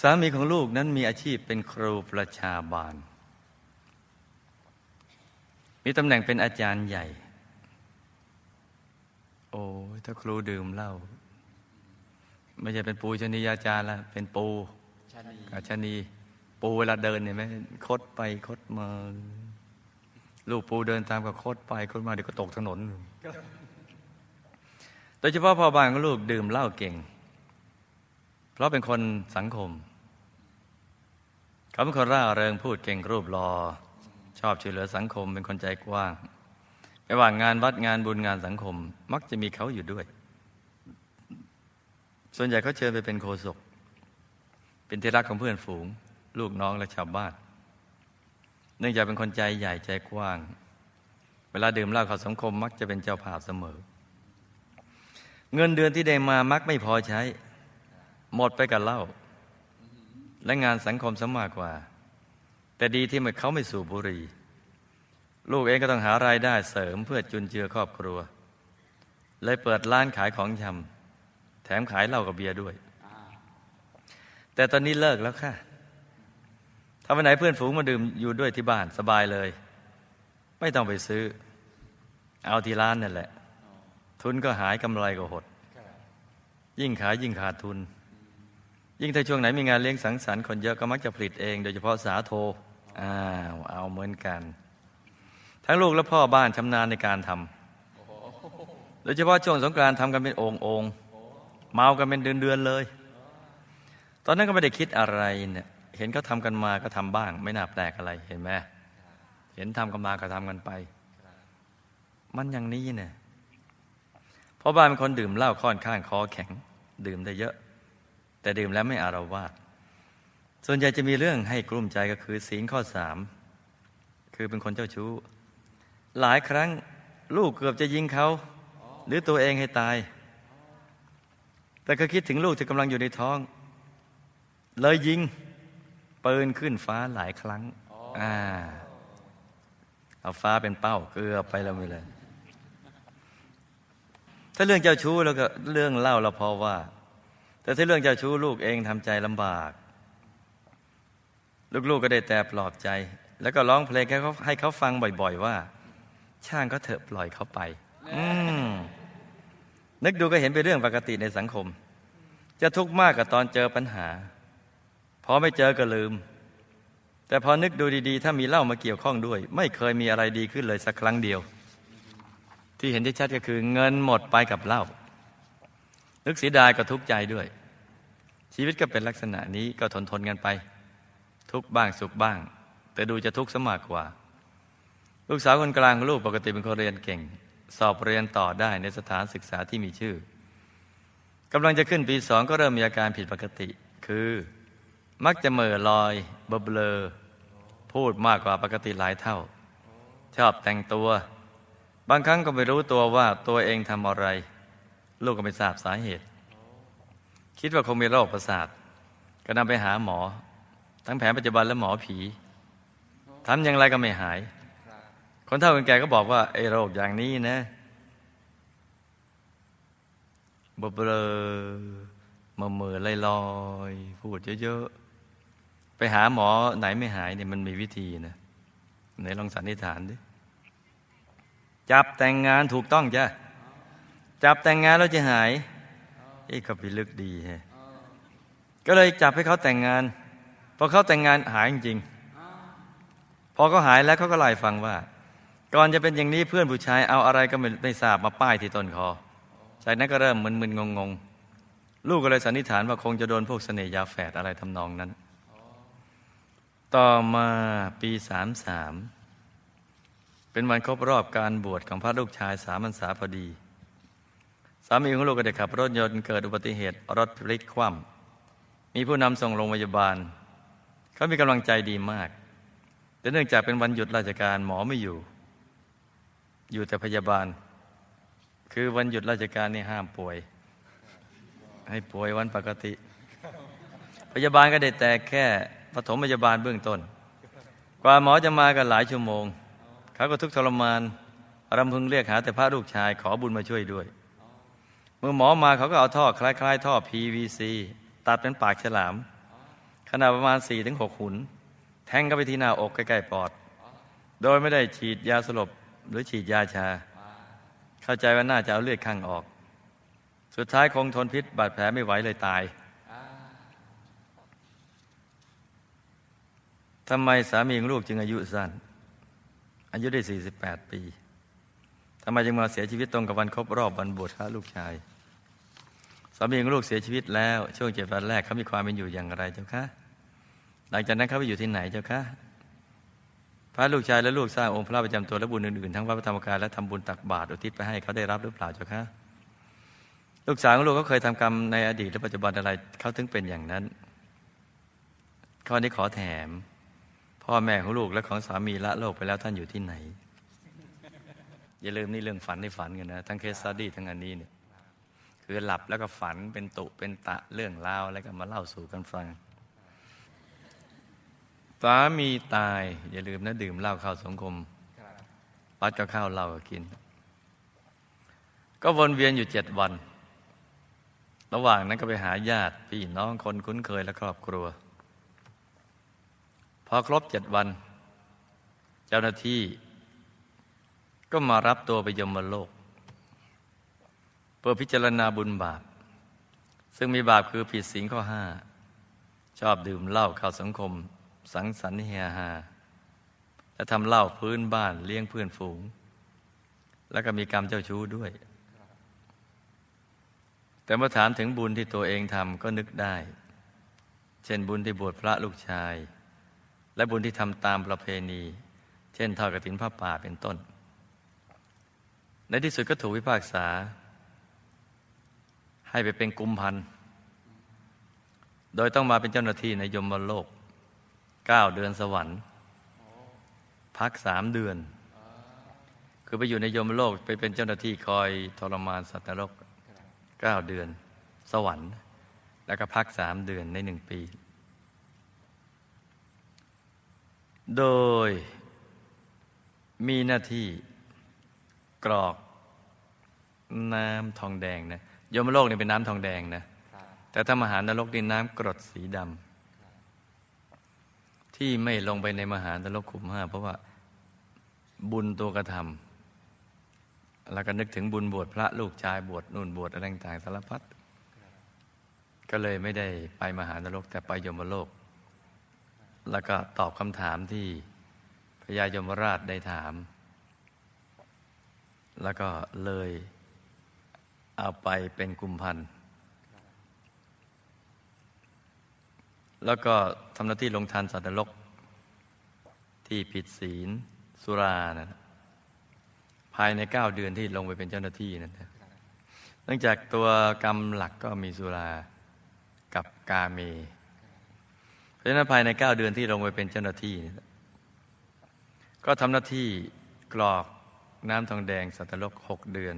สามีของลูกนั้นมีอาชีพเป็นครูประชาบาล มีตำแหน่งเป็นอาจารย์ใหญ่ โอ้ถ้าครูดื่มเหล้าไม่ใช่เป็นปูชนียาจารย์ละเป็นปูอาชนีปูเวลาเดินเนี่ยไหมคดไปคดมา ลูกปูเดินตามกับคดไปคดมาเดี๋ยวก็ตกถนนโดยเฉพาะพ่อบ้านของลูกดื่มเหล้าเก่ง เพราะเป็นคนสังคม เขาเป็นคนร่าเริงพูดเก่งรูปรอ ชอบช่วยเหลือสังคมเป็นคนใจกว้างไม่ว่างานวัดงานบุญงานสังคม มักจะมีเขาอยู่ด้วย ส่วนใหญ่เขาเชิญไปเป็นโคศก เป็นที่รักของเพื่อนฝูง ลูกน้องและชาวบ้านเนื่องจากเป็นคนใจใหญ่ใจกว้าง เวลาดื่มเหล้าเขาสังคม มักจะเป็นเจ้าภาพเสมอ เงินเดือนที่ได้มามักไม่พอใช้ หมดไปกับเหล้า และงานสังคมสมากกว่า แต่ดีที่มันเขาไม่สูบบุหรี่ ลูกเองก็ต้องหารายได้เสริมเพื่อจุนเจือครอบครัว เลยเปิดร้านขายของชำแถมขายเหล้ากับเบียร์ด้วย แต่ตอนนี้เลิกแล้วค่ะ ถ้าวันไหนเพื่อนฝูงมาดื่มอยู่ด้วยที่บ้านสบายเลย ไม่ต้องไปซื้อ เอาที่ร้านนั่นแหละ ทุนก็หายกำไรก็หด ยิ่งขายยิ่งขาดทุน ยิ่งถ้าช่วงไหนมีงานเลี้ยงสังสรรค์คนเยอะก็มักจะผลิตเอง โดยเฉพาะสาโทอ้าวเอาเหมือนกัน ทั้งลูกและพ่อบ้านชำนาญในการทำโดยเฉพาะช่วงสงกรานต์ทำกันเป็นองค์องเมากันเป็นเดือนๆเลย ตอนนั้นก็ไม่ได้คิดอะไรเนี่ยเห็นเขาทากันมาก็ทำบ้าง ไม่น่าแปลกอะไรเห็นไหมเห็นทำกันมาก็ทำกันไป มันอย่างนี้เนี่ยพ่อบ้านเป็นคนดื่มเหล้าค่อนข้างคอแข็ง ดื่มได้เยอะ แต่ดื่มแล้วไม่อารวาสส่วนใหญ่จะมีเรื่องให้กลุ้มใจก็คือศีลข้อสามคือเป็นคนเจ้าชู้ หลายครั้งลูกเกือบจะยิงเขา หรือตัวเองให้ตาย แต่ก็คิดถึงลูกที่กำลังอยู่ในท้อง เลยยิงปืนขึ้นฟ้าหลายครั้งอ่าเอาฟ้าเป็นเป้าเกือบไปแล้วไม่เลย ถ้าเรื่องเจ้าชู้แล้วก็เรื่องเล่าเราพอว่า แต่ถ้าเรื่องเจ้าชู้ลูกเองทำใจลำบาก ลูกๆก็ได้แต่ปลอบใจ แล้วก็ร้องเพลงให้เขาให้เขาฟังบ่อย ๆ ว่า ช่างเขาเถอะปล่อยเขาไป อืนึกดูก็เห็นเป็นเรื่องปกติในสังคม จะทุกข์มากกับตอนเจอปัญหา พอไม่เจอก็ลืม แต่พอนึกดูดีๆ ถ้ามีเล่ามาเกี่ยวข้องด้วย ไม่เคยมีอะไรดีขึ้นเลยสักครั้งเดียว ที่เห็นได้ชัดก็คือเงินหมดไปกับเหล้านึกเสียดายก็ทุกข์ใจด้วย ชีวิตก็เป็นลักษณะนี้ก็ทนทนกันไป ทุกบ้างสุขบ้าง แต่ดูจะทุกข์สมากกว่า ลูกสาวคนกลางลูกปกติเป็นคนเรียนเก่ง สอบเรียนต่อได้ในสถานศึกษาที่มีชื่อกำลังจะขึ้นปีสองก็เริ่มมีอาการผิดปกติ คือมักจะเมื่อลอยเบลอพูดมากกว่าปกติหลายเท่า ชอบแต่งตัว บางครั้งก็ไม่รู้ตัวว่าตัวเองทำอะไร ลูกก็ไม่ทราบสาเหตุ คิดว่าคงมีโรคประสาท ก็นำไปหาหมอ ทั้งแผนปัจจุบันและหมอผีทำอย่างไรก็ไม่หาย คนเฒ่าคนแก่ก็บอกว่าไอ้โรคอย่างนี้นะบเบลอมาเมื่อลอยลอยพูดเยอะๆ ไปหาหมอไหนไม่หายเนี่ยมันมีวิธีนะไหนลองสันนิษฐานดิจับแต่งงานถูกต้องจ้ะจับแต่งงานแล้วจะหาย เอ้เขาพิลึกดีฮก็เลยจับให้เขาแต่งงาน พอเขาแต่งงานหายจริงพอเขาหายแล้วเขาก็ไล่ฟังว่า ก่อนจะเป็นอย่างนี้เพื่อนผู้ชายเอาอะไรก็ไม่ไม่ทราบมาป้ายที่ต้นคอจากนั้นก็เริ่มมึนๆงงๆ ลูกก็เลยสันนิษฐานว่าคงจะโดนพวกเสน่ยาแฝดอะไรทำนองนั้น ต่อมาปีสามสามเป็นวันครบรอบการบวชของพระลูกชายสามัญษาพอดีามีของลูกก็ได้ขับรถยนต์เกิดอุบัติเหตุรถพลิกคว่ำมีผู้นำส่งโรงพยาบาล เขามีกำลังใจดีมาก แต่เนื่องจากเป็นวันหยุดราชการหมอไม่อยู่ อยู่แต่พยาบาล คือวันหยุดราชการนี่ห้ามป่วย ให้ป่วยวันปกติ พยาบาลก็ได้แต่แค่ปฐมพยาบาลเบื้องต้น กว่าหมอจะมากันหลายชั่วโมง เขาก็ทุกทรมานรำพึงเรียกหาแต่พระลูกชายขอบุญมาช่วยด้วย เมื่อหมอมาเขาก็เอาท่อคล้ายๆ ท่อ PVC ตัดเป็นปากฉลาม ขนาดประมาณสี่ถึงหกหุน แทงเข้าไปที่หน้าอกใกล้ๆปอด โดยไม่ได้ฉีดยาสลบหรือฉีดยาชา เข้าใจว่าน่าจะเอาเลือดข้างออก สุดท้ายคงทนพิษบาดแผลไม่ไหวเลยตายทำไมสามีของลูกจึงอายุสั้น อายุได้ 48 ปี ทำไมจึงมาเสียชีวิตตรงกับวันครบรอบวันบวชพระลูกชายสามีของลูกเสียชีวิตแล้ว ช่วงเจ็ดวันแรกเขามีความเป็นอยู่อย่างไรเจ้าคะหลังจากนั้นเขาไปอยู่ที่ไหนเจ้าคะพระลูกชายและลูกสร้างองค์พระประจำตัวและบุญอื่นๆทั้งพระธรรมกายและทำบุญตักบาตรอุทิศไปให้เขาได้รับหรือเปล่าเจ้าคะลูกสาวของลูกเขาเคยทำกรรมในอดีตและปัจจุบันอะไรเขาถึงเป็นอย่างนั้นข้อนี้ขอแถม พ่อแม่ของลูกและของสามีละโลกไปแล้วท่านอยู่ที่ไหน อย่าลืมนี่เรื่องฝันในฝันกันนะ ทั้ง case study ทั้งอันนี้เนี่ยคือหลับแล้วก็ฝันเป็นตุเป็นตะเรื่องราวแล้วก็มาเล่าสู่กันฟังสามีตาย อย่าลืมนะดื่มเหล้าเข้าสังคมวัดก็เข้าเหล้าก็กิน ก็วนเวียนอยู่เจ็ดวัน ระหว่างนั้นก็ไปหาญาติพี่น้องคนคุ้นเคยและครอบครัว พอครบเจ็ดวัน เจ้าหน้าที่ ก็มารับตัวไปยมโลก เพื่อพิจารณาบุญบาป ซึ่งมีบาปคือผิดศีลข้อห้าชอบดื่มเหล้าเข้าสังคม สังสรรค์เฮฮาและทำเหล้าพื้นบ้านเลี้ยงเพื่อนฝูง แล้วก็มีกรรมเจ้าชู้ด้วย แต่เมื่อถามถึงบุญที่ตัวเองทำก็นึกได้ เช่นบุญที่บวชพระลูกชาย และบุญที่ทำตามประเพณี เช่นทอดกระถินผ้าป่าเป็นต้น ในที่สุดก็ถูกวิพากษา ให้ไปเป็นกุมพัน โดยต้องมาเป็นเจ้าหน้าที่ในยมโลกเก้าเดือนสวรรค์ พักสามเดือน คือไปอยู่ในยมโลกไปเป็นเจ้าหน้าที่คอยทรมานสัตว์นรกเก้าเดือน สวรรค์ แล้วก็พักสามเดือนในหนึ่งปี โดยมีหน้าที่ กรอกน้ำทองแดงนะยมโลกนี่เป็นน้ำทองแดงนะแต่ถ้ามหานรกนี่น้ำกรดสีดำที่ไม่ลงไปในมหานรกขุมห้าเพราะว่าบุญตัวกระทำแล้วก็นึกถึงบุญบวชพระลูกชายบวชนู่นบวชอะไรต่างสารพัดก็เลยไม่ได้ไปมหานรกแต่ไปยมโลก แล้วก็ตอบคำถามที่พญายมราชได้ถาม แล้วก็เลยเอาไปเป็นกุมพันแล้วก็ทำหน้าที่ลงทานสัตว์นรก ที่ผิดศีลสุรานะภายในเก้าเดือนที่ลงไปเป็นเจ้าหน้าที่นั่นเนื่องจากตัวกรรมหลักก็มีสุรากับกาเม เพราะฉะนั้นภายในเก้าเดือนที่ลงไปเป็นเจ้าหน้าที่ ก็ทำหน้าที่กรอก น้ำทองแดงสัตว์โลกหกเดือน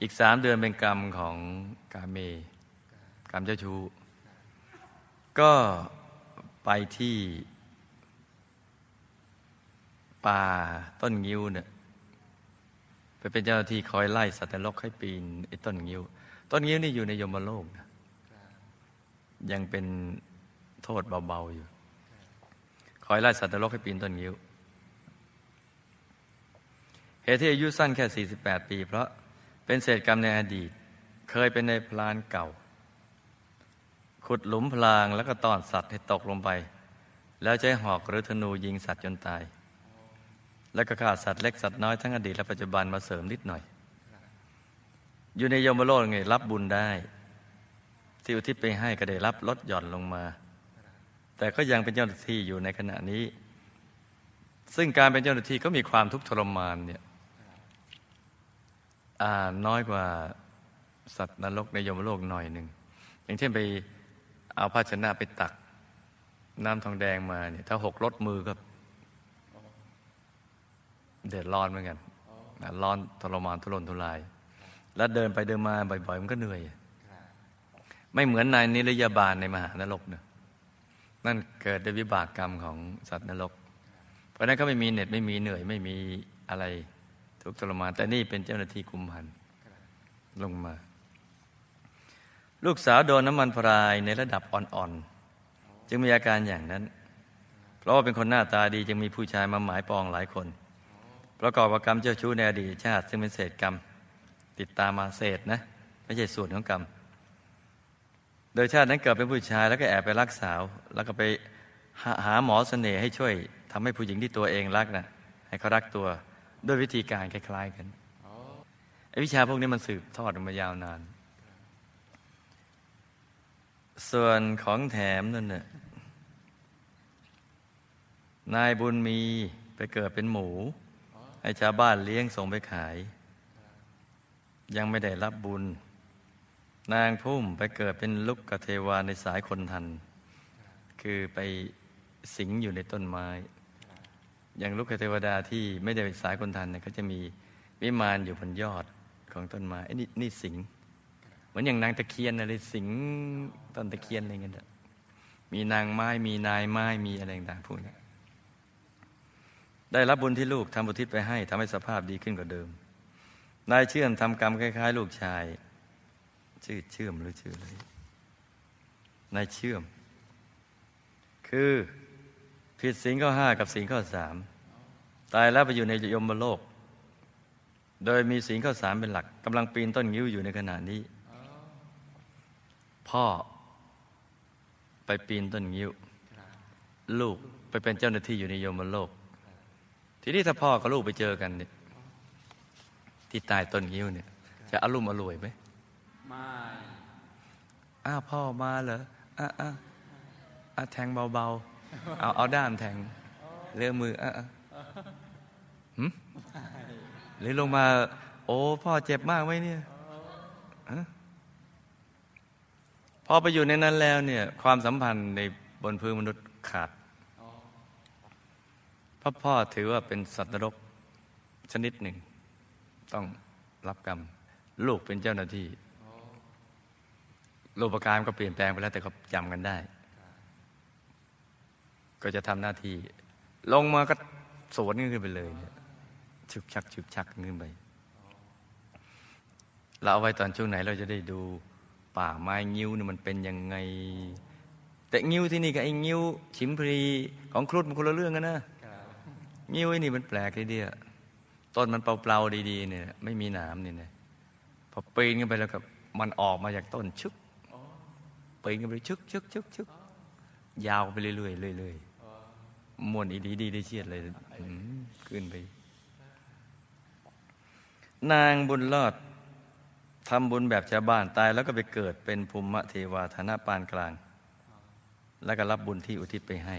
อีกสามเดือนเป็นกรรมของกาเม กรรมเจ้าชู้ก็ไปที่ป่าต้นงิ้วเนี่ยไปเป็นเจ้าที่คอยไล่สัตว์โลกให้ปีนไอ้ต้นงิ้ว ต้นงิ้วนี่อยู่ในยมโลกนะยังเป็นโทษเบาๆอยู่ คอยไล่สัตว์นรกให้ปีนต้นงิ้ว เหตุที่อายุสั้นแค่ 48 ปี เพราะเป็นเศษกรรมในอดีต เคยเป็นในพลานเก่า ขุดหลุมพลางแล้วก็ต้อนสัตว์ให้ตกลงไป แล้วใช้หอกหรือธนูยิงสัตว์จนตาย แล้วก็ฆ่าสัตว์เล็กสัตว์น้อยทั้งอดีตและปัจจุบันมาเสริมนิดหน่อย อยู่ในยมโลกไงรับบุญได้ ที่อุทิศไปให้ก็ได้รับลดหย่อนลงมา แต่ก็ยังเป็นเจ้าหน้าที่อยู่ในขณะนี้ ซึ่งการเป็นเจ้าหน้าที่ก็มีความทุกข์ทรมานเนี่ย น้อยกว่าสัตว์นรกในยมโลกหน่อยหนึ่งอย่างเช่นไปเอาภาชนะไปตัก น้ำทองแดงมาเนี่ยถ้าหกรถมือก็ เดือดร้อนเหมือนกันร้อนทรมานทุรนทุราย แล้วเดินไปเดินมาบ่อย ๆ มันก็เหนื่อย ไม่เหมือนนายนิรยาบาลในมหานรกเนะนั่นเกิดด้วยวิบากกรรมของสัตว์นรก เพราะนั้นเขาไม่มีเหน็ดไม่มีเหนื่อยไม่มีอะไร ทุกทรมานแต่นี่เป็นเจ้าหน้าที่คุมพันลงมา ลูกสาวโดนน้ำมันพรายในระดับอ่อนๆ จึงมีอาการอย่างนั้น เพราะว่าเป็นคนหน้าตาดีจึงมีผู้ชายมาหมายปองหลายคน ประกอบกับกรรมเจ้าชู้ในอดีตชาติ ซึ่งเป็นเศษกรรม ติดตามมาเศษนะ ไม่ใช่ส่วนของกรรม โดยชาตินั้นเกิดเป็นผู้ชายแล้วก็แอบไปรักสาว แล้วก็ไปหาหาหมอเสน่ห์ให้ช่วยทำให้ผู้หญิงที่ตัวเองรักนะให้เขารักตัว ด้วยวิธีการคล้าย ๆ กันไอ้วิชาพวกนี้มันสืบทอดมายาวนาน ส่วนของแถมนั่นน่ะนายบุญมีไปเกิดเป็นหมู ให้ชาวบ้านเลี้ยงส่งไปขาย ยังไม่ได้รับบุญ นางพุ่มไปเกิดเป็นลุกกเทวาในสายคนทัน คือไปสิงอยู่ในต้นไม้ อย่างลูกเทวดาที่ไม่ได้สายคนทันเนี่ยเขาจะมีวิมานอยู่บนยอดของต้นไม้ไอ้นี่นี่สิงเหมือนอย่างนางตะเคียนอะไรสิงต้นตะเคียนอะไรเงี้ยมีนางไม้มีนายไม้มีอะไรต่างๆพวกนี้ได้รับบุญที่ลูกทำบุทิศไปให้ทำให้สภาพดีขึ้นกว่าเดิม นายเชื่อมทำกรรมคล้าย ๆ ลูกชาย ชื่อเชื่อมหรือชื่ออะไรนายเชื่อม คือ ผิดสิงข้อห้ากับสิงข้อสามตายแล้วไปอยู่ในยมโลก โดยมีสิงข้อสามเป็นหลักกำลังปีนต้นงิ้วอยู่ในขณะนี้ พ่อไปปีนต้นงิ้ว ลูกไปเป็นเจ้าหน้าที่อยู่ในยมโลก ทีนี้ถ้าพ่อกับลูกไปเจอกันเนี่ยที่ตายต้นงิ้วเนี่ย จะอารมณ์อร่วยไหมไม่อ้าวพ่อมาเหรออะอะอะแทงเบาๆ เอาเอาด้ามแทงเลื่อมืออะอะหึหรือลงมา โอ้พ่อเจ็บมากไหมเนี่ยพอไปอยู่ในนั้นแล้วเนี่ย ความสัมพันธ์ในบนพื้นมนุษย์ขาดพราะพ่อถือว่าเป็นสัตว์นรกชนิดหนึ่ง ต้องรับกรรม ลูกเป็นเจ้าหน้าที่รูปการก็เปลี่ยนแปลงไปแล้วแต่ก็จำกันได้ ก็จะทำหน้าที่ ลงมาก็สวนขึ้นไปเลยเนี่ยชึกชักชึกชักขึ้นไปเราเอาไว้ตอนช่วงไหนเราจะได้ดูป่าไม้งิ้วนี่มันเป็นยังไง แต่งิ้วที่นี่กับไอ้งิ้ว ชิมพรีของครุฑมันคนละเรื่องกันนะงิ้วไอ้นี่มันแปลกทีเดียวต้นมันเปล่าๆดีๆเนี่ย ไม่มีหนามนี่นะพอปีนขึ้นไปแล้วกับมันออกมาจากต้นชึกปีนกันไปชึกชึกชึกชึก ยาวไปเรื่อยๆเรื่อยๆมวนอีดีดีได้เชียดเลยขึ้นไป นางบุญรอดทำบุญแบบชาวบ้านตาย แล้วก็ไปเกิดเป็นภูมิเทวาฐานะปานกลาง แล้วก็รับบุญที่อุทิศไปให้